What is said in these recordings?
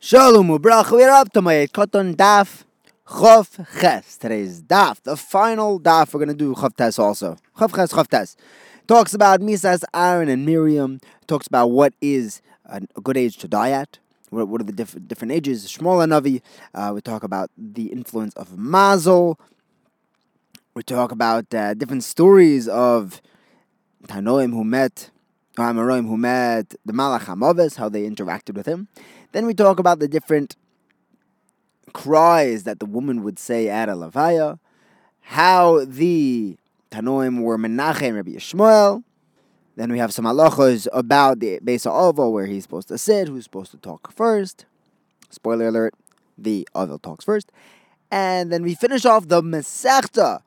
Shalom ubrach, we're up to Moed Koton Daf Chof Ches. Today's Daf, the final Daf, we're going to do Chof Tes also. Chof Ches, Chof Tes. Talks about Misas, Aaron, and Miriam. Talks about what is a good age to die at. What, what are the diff- different ages? Shmuel Navi. Uh, we talk about the influence of Mazel. We talk about uh, different stories of Tanoim who met, Amoraim who met the Malach HaMavis, how they interacted with him. Then we talk about the different cries that the woman would say at a Levaya, how the Tanoim were Menachem Rabbi Yishmael. Then we have some halachos about the Besa Ovo, where he's supposed to sit, who's supposed to talk first. Spoiler alert, the Ovel talks first. And then we finish off the Masechta,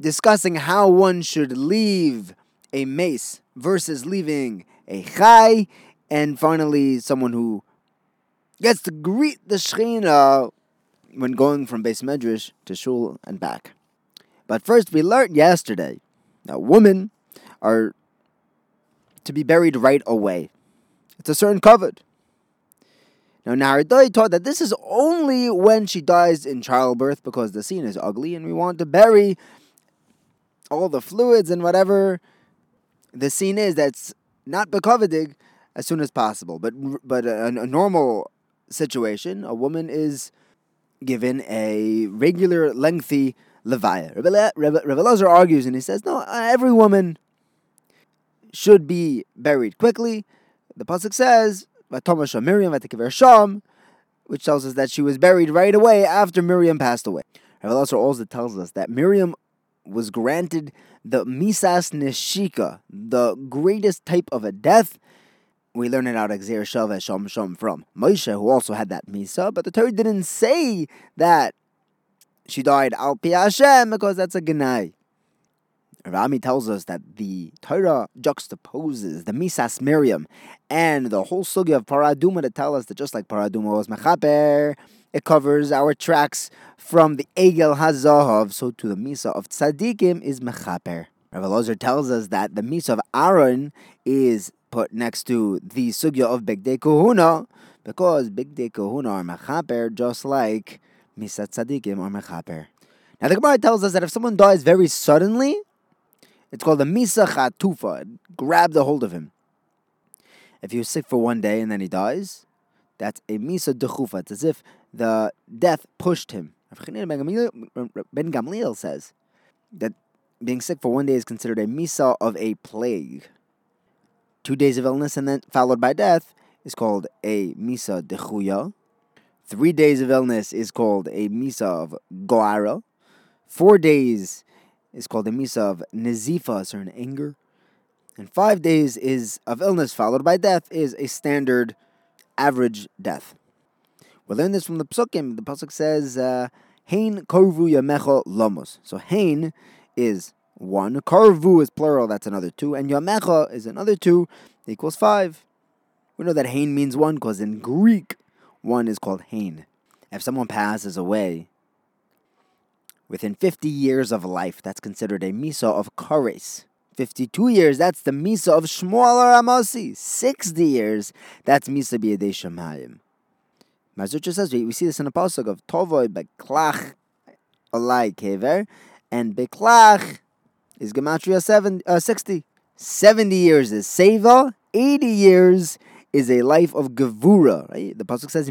discussing how one should leave a mace versus leaving a chai. And finally, someone who gets to greet the Shechina when going from base medrash to shul and back. But first, we learned yesterday that women are to be buried right away. It's a certain covet. Now, Naradoi taught that this is only when she dies in childbirth because the scene is ugly and we want to bury all the fluids and whatever the scene is that's not bekovedig as soon as possible. But but a, a normal situation, a woman is given a regular, lengthy levaya. Rebbe Lazar argues and he says, no, every woman should be buried quickly. The pasuk says, "Vatomasha Miriam Sham," which tells us that she was buried right away after Miriam passed away. Rebbe Lazar also tells us that Miriam was granted the misas neshika, the greatest type of a death we learn it out Exer Shaveh Shom Shom from Moshe, who also had that Misa, but the Torah didn't say that she died Al Pi Hashem because that's a Genai. Rami tells us that the Torah juxtaposes the Misas Miriam and the whole sugya of Paraduma to tell us that just like Paraduma was Mechaper, it covers our tracks from the Egel Hazahav, so to the Misa of Tzadikim is Mechaper. Rav tells us that the Misa of Aaron is put next to the sugya of Bigdei Kohuna because Bigdei Kohuna are mechaper just like Misat Tzadikim are mechaper. Now the Gemara tells us that if someone dies very suddenly, it's called a Misa Chatufa. It grabbed a hold of him. If he was sick for one day and then he dies, that's a Misa Dechufa. It's as if the death pushed him. Ben Gamliel says that being sick for one day is considered a Misa of a plague two days of illness and then followed by death is called a misa dechuya. Three days of illness is called a misa of goara. Four days is called a misa of nezifa, or an anger. And five days is of illness followed by death is a standard average death. We learn this from the psukim. The pasuk says, uh, "Hein korvu yamecha lamos." So hain is one. Karvu is plural, that's another two. And Yamecha is another two, equals five. We know that Hain means one because in Greek, one is called Hain. If someone passes away within 50 years of life, that's considered a Misa of Kares. 52 years, that's the Misa of Shmuel HaRamasi. 60 years, that's Misa B'yedei Shemayim. Mazucha says, we see this in the pasuk of Tovoy Beklach Alai Kever, and Beklach is Gematria 7, uh, 60. 70 years is Seva, 80 years is a life of Gevura. Right? The Pasuk says,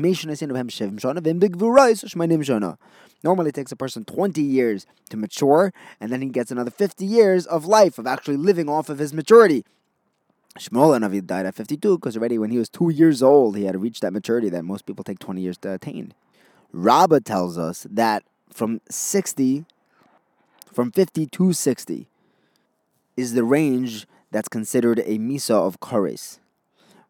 Normally it takes a person 20 years to mature, and then he gets another 50 years of life, of actually living off of his maturity. Shmuel Navi died at 52 because already when he was two years old, he had reached that maturity that most people take 20 years to attain. Rabbah tells us that from 60, from 50 to 60, is the range that's considered a misa of kares.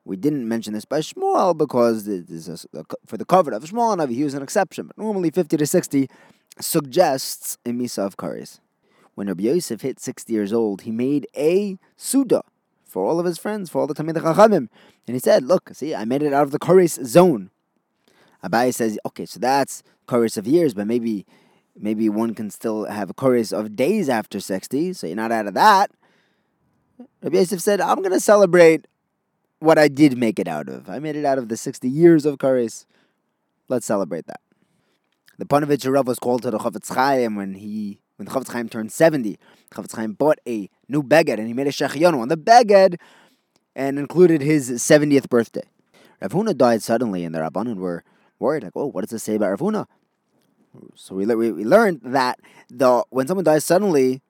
We didn't mention this by Shmuel because a, for the cover of Shmuel Navi, he was an exception. But normally 50 to 60 suggests a misa of kares. When Rabbi Yosef hit 60 years old, he made a suda for all of his friends, for all the Talmidei Chachamim. And he said, look, see, I made it out of the kares zone. Abai says, okay, so that's kares of years, but maybe maybe one can still have a kares of days after 60, so you're not out of that. Rabbi Yosef said, I'm going to celebrate what I did make it out of. I made it out of the 60 years of Kares. Let's celebrate that. The Panovich Rav was called to the Chofetz Chaim when he when the Chofetz Chaim turned 70. Chofetz Chaim bought a new beged and he made a shechionu on the beged and included his 70th birthday. Rav Huna died suddenly and the Rabbanon were worried, like, oh, what does it say about Rav Huna? So we, we, we learned that the when someone dies suddenly,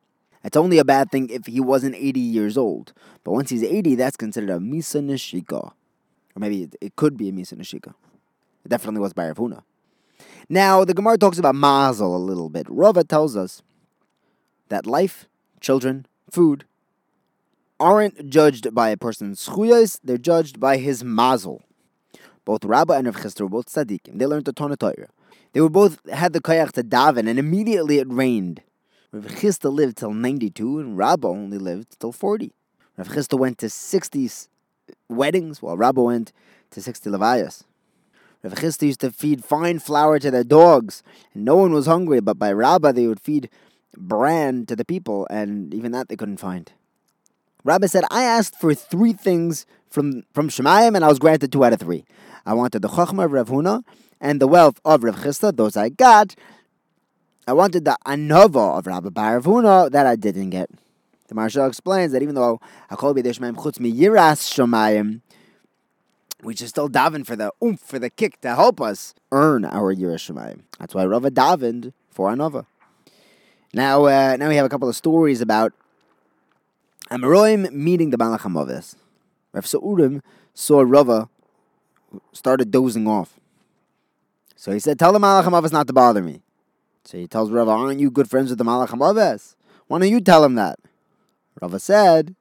it's only a bad thing if he wasn't 80 years old. But once he's 80, that's considered a Misa Nishika. Or maybe it, it could be a Misa Nishika. It definitely was by Rav Huna. Now, the Gemara talks about mazel a little bit. Rava tells us that life, children, food aren't judged by a person's chuyas, they're judged by his mazel. Both Rabba and Rav Chisda were both tzaddikim. They learned the Torah. They were both had the koyach to daven, and immediately it rained. Rav Chisda lived till 92, and Rabba only lived till 40. Rav Chisda went to 60 weddings, while Rabba went to 60 levayas. Rav Chisda used to feed fine flour to their dogs, and no one was hungry, but by Rabba they would feed bran to the people, and even that they couldn't find. Rabbi said, I asked for three things from, from Shemayim, and I was granted two out of three. I wanted the Chochmah of Rav Huna and the wealth of Rav Chisda, those I got. I wanted the Anova of Rabbah Bar Rav Huna, that I didn't get. The Maharsha explains that even though Hakol B'dei Shemayim Chutz Mi Yiras Shemayim, we should still daven for the oomph, for the kick to help us earn our Yiras Shomayim. That's why Rava davened for Anova. Now, uh, now we have a couple of stories about Amoraim meeting the Malach HaMavis. Rav Sa'urim saw Rava started dozing off. So he said, Tell the Malach HaMavis not to bother me. So he tells Rava, Aren't you good friends with the Malach HaMavis? Why don't you tell him that? Rava said,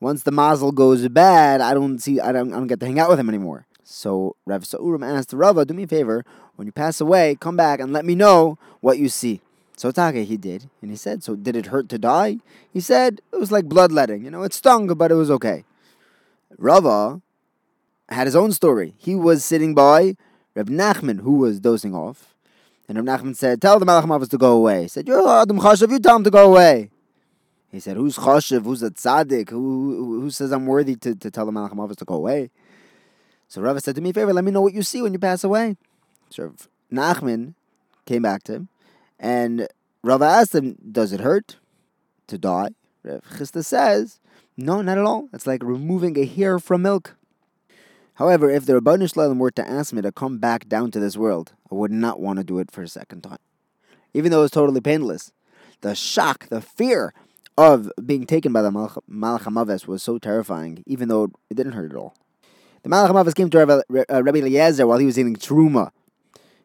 Once the mazel goes bad, I don't see, I don't, I don't get to hang out with him anymore. So Rav Sa'urim asked Rava, Do me a favor, when you pass away, come back and let me know what you see. So Take, he did. And he said, So did it hurt to die? He said, It was like bloodletting. You know, it stung, but it was okay. Rava had his own story. He was sitting by Reb Nachman, who was dozing off. And Reb Nachman said, Tell the Malach Mavas to go away. He said, You're Adam Chashav, you tell him to go away. He said, Who's Chashav? Who's a tzaddik? Who, who, who says I'm worthy to, to tell the Malach Mavas to go away? So Rava said, Do me a favor, let me know what you see when you pass away. So Nachman came back to him and Rava asked him, Does it hurt to die? Rav Chisda says, No, not at all. It's like removing a hair from milk. However, if the Rabbanu Shalom were to ask me to come back down to this world, I would not want to do it for a second time. Even though it was totally painless. The shock, the fear of being taken by the Malach was so terrifying, even though it didn't hurt at all. The Malach came to Rabbi, uh, Rabbi Eliezer while he was eating truma.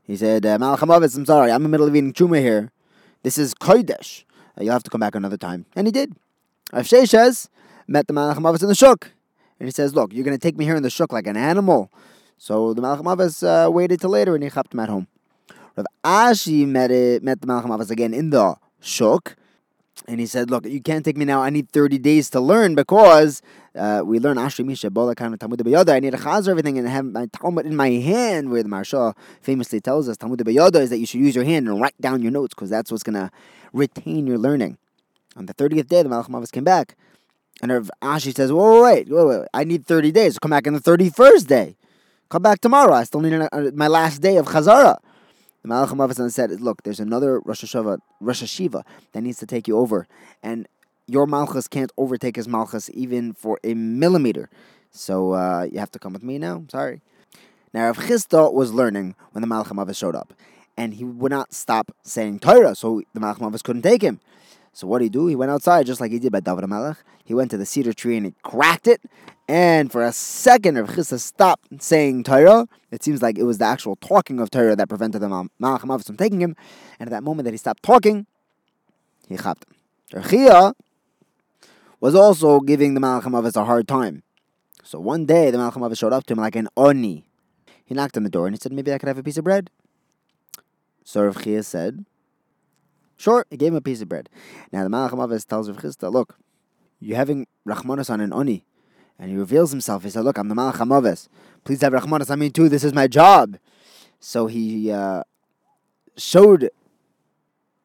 He said, uh, Malach I'm sorry, I'm in the middle of eating truma here. This is Kodesh. Uh, you'll have to come back another time. And he did. Rav says, met the Malach in the Shuk. And he says, Look, you're going to take me here in the Shuk like an animal. So the Malach Mavis uh, waited till later and he chapped him at home. Rav Ashi met, it, met the Malach again in the Shuk. And he said, Look, you can't take me now. I need 30 days to learn because uh, we learn Ashri Misha, Bola Kan, Talmud B'yoda. I need to chazer everything and have my Talmud in my hand, where the Maharsha famously tells us Talmud B'yoda is that you should use your hand and write down your notes because that's what's going to retain your learning. On the 30th day, the Malach Mavis came back. And Rav Ashi says, wait, wait, wait, wait, I need 30 days. Come back on the 31st day. Come back tomorrow. I still need uh, my last day of Chazara. The Malach said, look, there's another Rosh Yeshiva, Rosh Yeshiva that needs to take you over. And your Malchus can't overtake his Malchus even for a millimeter. So uh, you have to come with me now. Sorry. Now, Rav Chisda was learning when the Malach showed up. And he would not stop saying Torah, so the Malach couldn't take him. So what did he do? He went outside just like he did by David HaMelech. He went to the cedar tree and he cracked it. And for a second, Rav Chisda stopped saying Torah. It seems like it was the actual talking of Torah that prevented the Malach from taking him. And at that moment that he stopped talking, he chapped him. Rechia was also giving the Malach a hard time. So one day, the Malach showed up to him like an oni. He knocked on the door and he said, maybe I could have a piece of bread. So Rav Chia said, Sure, he gave him a piece of bread. Now the Malach HaMavis tells Rav Chisda, look, you're having Rachmanas on an Oni. And he reveals himself. He said, look, I'm the Malach HaMavis. Please have Rachmanas on me too. This is my job. So he uh, showed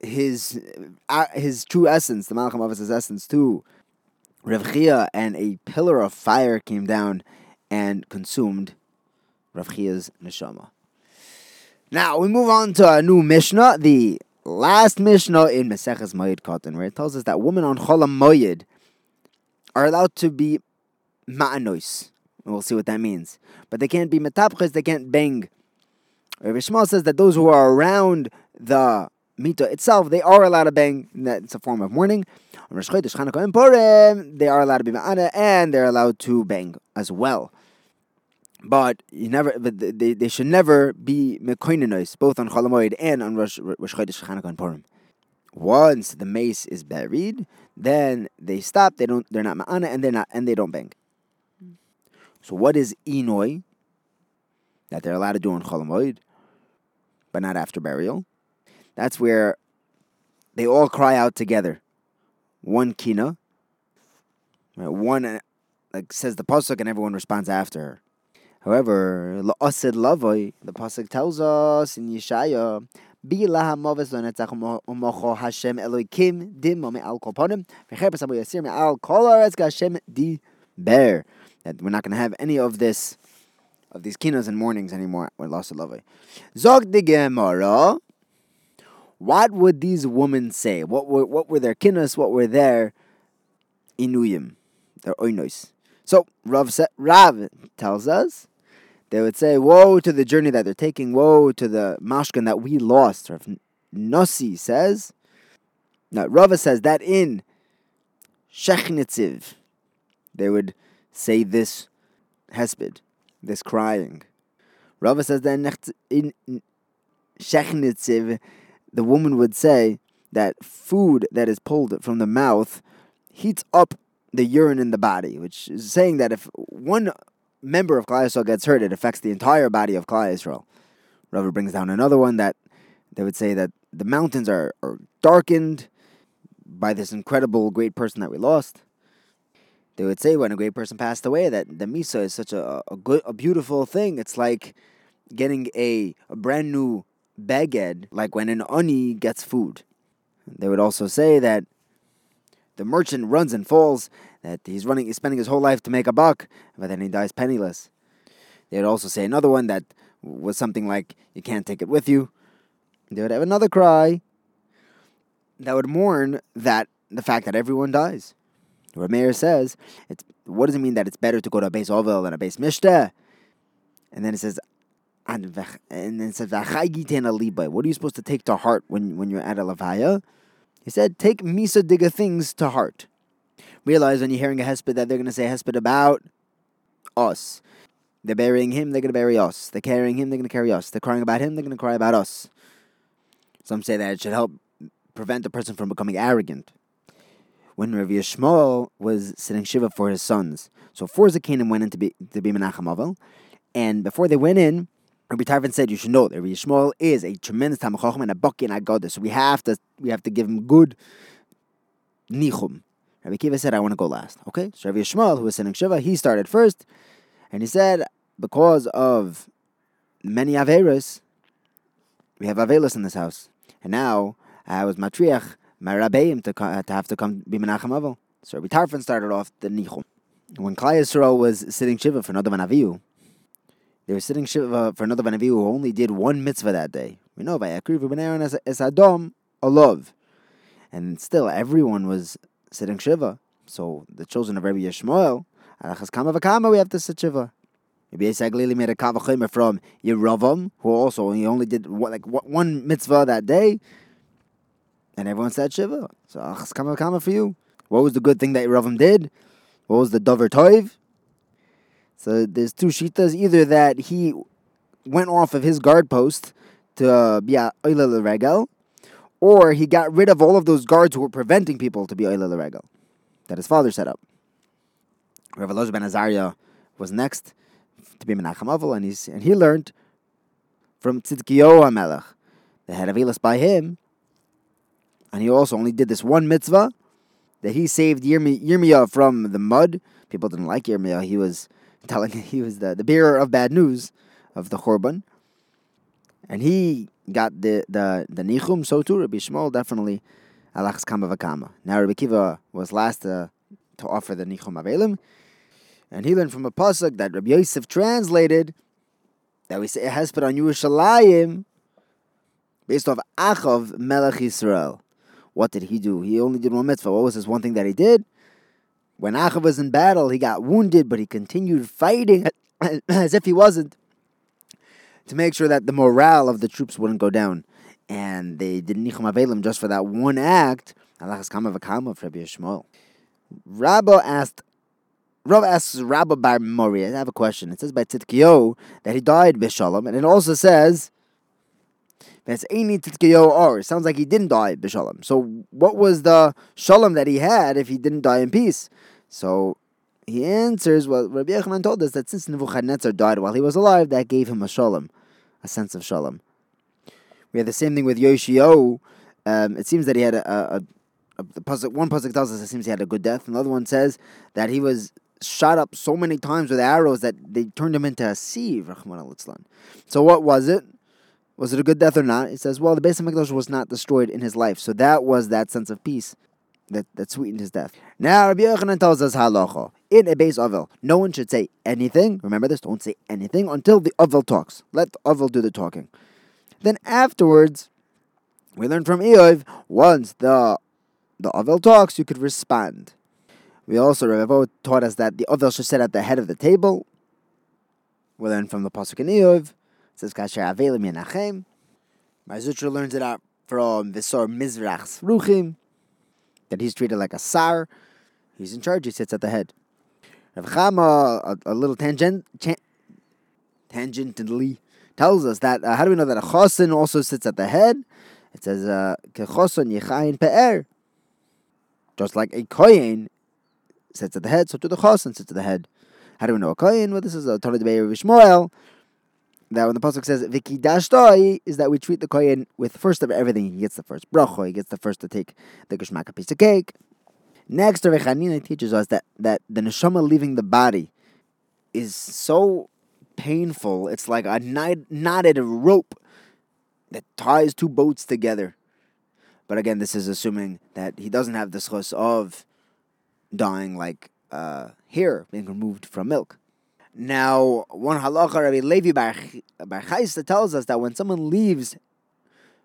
his uh, his true essence, the Malach HaMavis' essence too. Rav Chia, and a pillar of fire came down and consumed Rav Chia's neshama. Now we move on to a new Mishnah, the last Mishnah in Meseches Moed Katan, where it tells us that women on Cholam Moed are allowed to be ma'anois. We'll see what that means. But they can't be metapches, they can't bang. Rav says that those who are around the mita itself, they are allowed to bang. That's a form of mourning. They are allowed to be ma'ana, and they're allowed to bang as well. But you never, but they, they should never be mekoininois, both on Cholamoid and on Rosh, Rosh Chodesh, and Purim. Once the mace is buried, then they stop. They don't. They're not ma'ana, and they're not, and they don't bang. So what is inoi? That they're allowed to do on Cholamoid, but not after burial. That's where they all cry out together. One kina, one uh, like says the pasuk, and everyone responds after her. However, la'asid lavoi, the pasuk tells us in Yeshaya, Bilah hamavis lonetzach umocho Hashem Elokim dim me al kolponim v'cherpes abu al kol aretz Hashem ber. That we're not going to have any of this, of these kinos and mornings anymore. We're lost. Zog the Gemara. What would these women say? What were what were their kinos? What were their inuyim? Their oinois. So Rav, Rav tells us they would say, Woe to the journey that they're taking, woe to the mashkan that we lost. Rav Nossi says, now Rava says that in Shechnitziv, they would say this hesped, this crying. Rava says that in Shechnitziv, the woman would say that food that is pulled from the mouth heats up the urine in the body, which is saying that if one member of Klal Yisrael gets hurt, it affects the entire body of Klal Yisrael. Rava brings down another one that they would say that the mountains are, are darkened by this incredible great person that we lost. They would say when a great person passed away that the misa is such a, a good, a beautiful thing. It's like getting a, a brand new beged, like when an oni gets food. They would also say that the merchant runs and falls, that he's running, he's spending his whole life to make a buck, but then he dies penniless. They would also say another one that was something like, you can't take it with you. They would have another cry that would mourn that the fact that everyone dies. Where Meir says, it's, what does it mean that it's better to go to a base oval than a base mishta? And then it says, and then it says, what are you supposed to take to heart when, when you're at a levaya? He said, take misa diga things to heart. Realize when you're hearing a hesped that they're going to say hesped about us. They're burying him, they're going to bury us. They're carrying him, they're going to carry us. They're crying about him, they're going to cry about us. Some say that it should help prevent the person from becoming arrogant. When Rav Yishmael was sitting shiva for his sons, so four Zakanim went in to be to be Menachem and before they went in, Rabbi Tarfon said, "You should know that Rabbi Yishmael is a tremendous Tamachachim and a Baki and a. So we have to we have to give him good nichum." Rabbi Kiva said, "I want to go last." Okay, so Rabbi Yishmael, who was sitting shiva, he started first, and he said, "Because of many averas, we have avelas in this house, and now I was matriach my rabbeim to to have to come be Menachem Avel." So Rabbi Tarfon started off the nichum. When Klal Yisrael was sitting shiva for Nadav and Avihu, they were sitting shiva uh, for another Banavi who only did one mitzvah that day. We know by Akriv ben Aaron as Adom, a love. And still, everyone was sitting shiva. So the children of Rabbi Yishmael, Alachas Kama Vakama, we have to sit shiva. Rabbi Yossi HaGlili made a kal vachomer from Yeravam, who also he only did like one mitzvah that day, and everyone said shiva. So Alachas Kama Vakama for you. What was the good thing that Yeravam did? What was the dover toiv? So there's two shitas. Either that he went off of his guard post to uh, be a oila regel, or he got rid of all of those guards who were preventing people to be oila regel that his father set up. Rav Elazar ben Azariah was next to be Menachem Avel, and, he's, and he learned from Tzidkiyo HaMelech. head of Avilas by him, and he also only did this one mitzvah, that he saved Yirmiyah from the mud. People didn't like Yirmiyah. He was telling he was the, the bearer of bad news of the korban, And he got the the the nichum, so too Rabbi Shmuel definitely alachs kama v'kama. Now Rabbi Kiva was last to, to offer the nichum avelim, and he learned from a pasuk that Rabbi Yosef translated that we say eh, a hesped on Yerushalayim based off Achav Melech Yisrael. What did he do? He only did one mitzvah. What was this one thing that he did? When Achav was in battle, he got wounded, but he continued fighting as if he wasn't to make sure that the morale of the troops wouldn't go down. And they did Nichum Avelim just for that one act. Alachas Kama Vakama for Rabbi Shmuel. Rabba asked, Rav asks Rabba Bar Mori, I have a question. It says by Tzidkiyo that he died Bishalom, and it also says that's Eini Tzidkiyo Or. Sounds like he didn't die Bishalom. So what was the Shalom that he had if he didn't die in peace? So he answers what Rabbi Yochanan told us that since Nebuchadnezzar died while he was alive, that gave him a Shalom, a sense of Shalom. We had the same thing with Yoshio. Um, it seems that he had a, a, a one puzzle tells us it seems he had a good death. Another one says that he was shot up so many times with arrows that they turned him into a sieve. So what was it? Was it a good death or not? It says, well, the Beis Hamikdash was not destroyed in his life, so that was that sense of peace that, that sweetened his death. Now Rabbi Yochanan tells us halacha in a base ovel, no one should say anything. Remember this: don't say anything until the ovel talks. Let the ovel do the talking. Then afterwards, we learn from Eov once the the ovel talks, you could respond. We also, Revo taught us that the Ovel should sit at the head of the table. We learn from the Pasuk in Eov. Says, Kasher Avelim Yenachem. Marzutra learns it out from Visor Mizrach's Ruchim, that he's treated like a Sar. He's in charge, he sits at the head. Rav Chama, a, a little tangent, tangentially, tells us that, uh, how do we know that a Chosin also sits at the head? It says, uh, Kechoson Yechayin Pe'er. Just like a Koyin sits at the head, so to the chosin sits at the head. How do we know a kohen? Well, this is a Torah debate of Shmuel. That when the pasuk says "vikidashtoi" is that we treat the kohen with first of everything. He gets the first bracha. He gets the first to take the geshmak piece of cake. Next, Rav Chanina teaches us that that the neshama leaving the body is so painful. It's like a knotted rope that ties two boats together. But again, this is assuming that he doesn't have the schos of dying like uh, being removed from milk. Now, one halacha Rabbi Levi Bar, Bar tells us that when someone leaves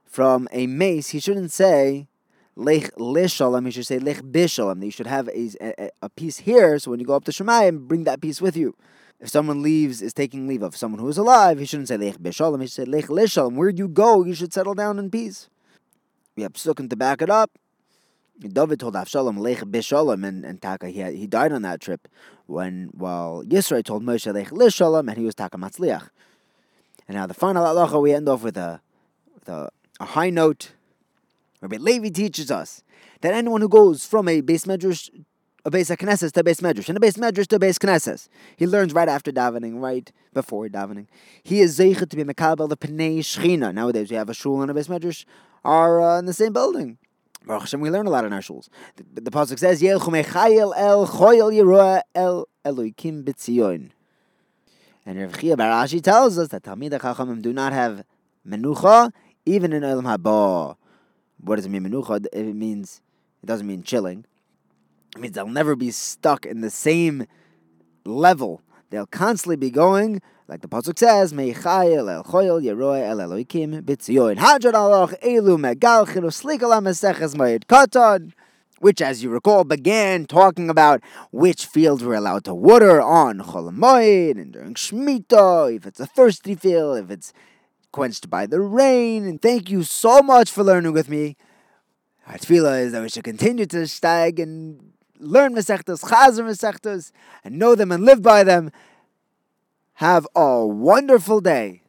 from a mace, he shouldn't say lech lishalom. He should say lech bishalom. You should have a, a, a, piece here, so when you go up to Shemayim, bring that piece with you. If someone leaves, is taking leave of someone who is alive, he shouldn't say lech bishalom. He should say lech lishalom. Where you go, you should settle down in peace. We have psukim to back it up. David told Avshalom lech bishalom and, and Taka he had, he died on that trip when while Yisrael told Moshe lech lishalom and he was Taka matzliach. And now the final halacha we end off with a with a, a high note. Rabbi Levi teaches us that anyone who goes from a base medrash a base knesses to base medrash, and a base medrash to base knesses. He learns right after davening, right before davening. He is zeichet to be mekabel the pnei shchina. Nowadays we have a shul and a base medrash are uh, in the same building. Baruch Hashem, we learn a lot in our shuls. The, the pasuk says, "Yelchu mechayel el choyel yiroa el eloikim b'tzion." And Rav Chia bar Ashi tells us that Talmidei Chachamim do not have menucha even in Olam Haba. What does it mean menucha? It means it doesn't mean chilling. It means they'll never be stuck in the same level. They'll constantly be going like the pasuk says, "Meichayel el choyel yeroy el Eloikim b'tzion hadron aloch elu megal chinu slikal meseches mayit katan." Which, as you recall, began talking about which fields were allowed to water on Cholamoid and during Shemitah, if it's a thirsty field, if it's quenched by the rain. And thank you so much for learning with me. Our tefillah is that we should continue to stag and learn Masechtas, Chazer Masechtas, and know them and live by them. Have a wonderful day.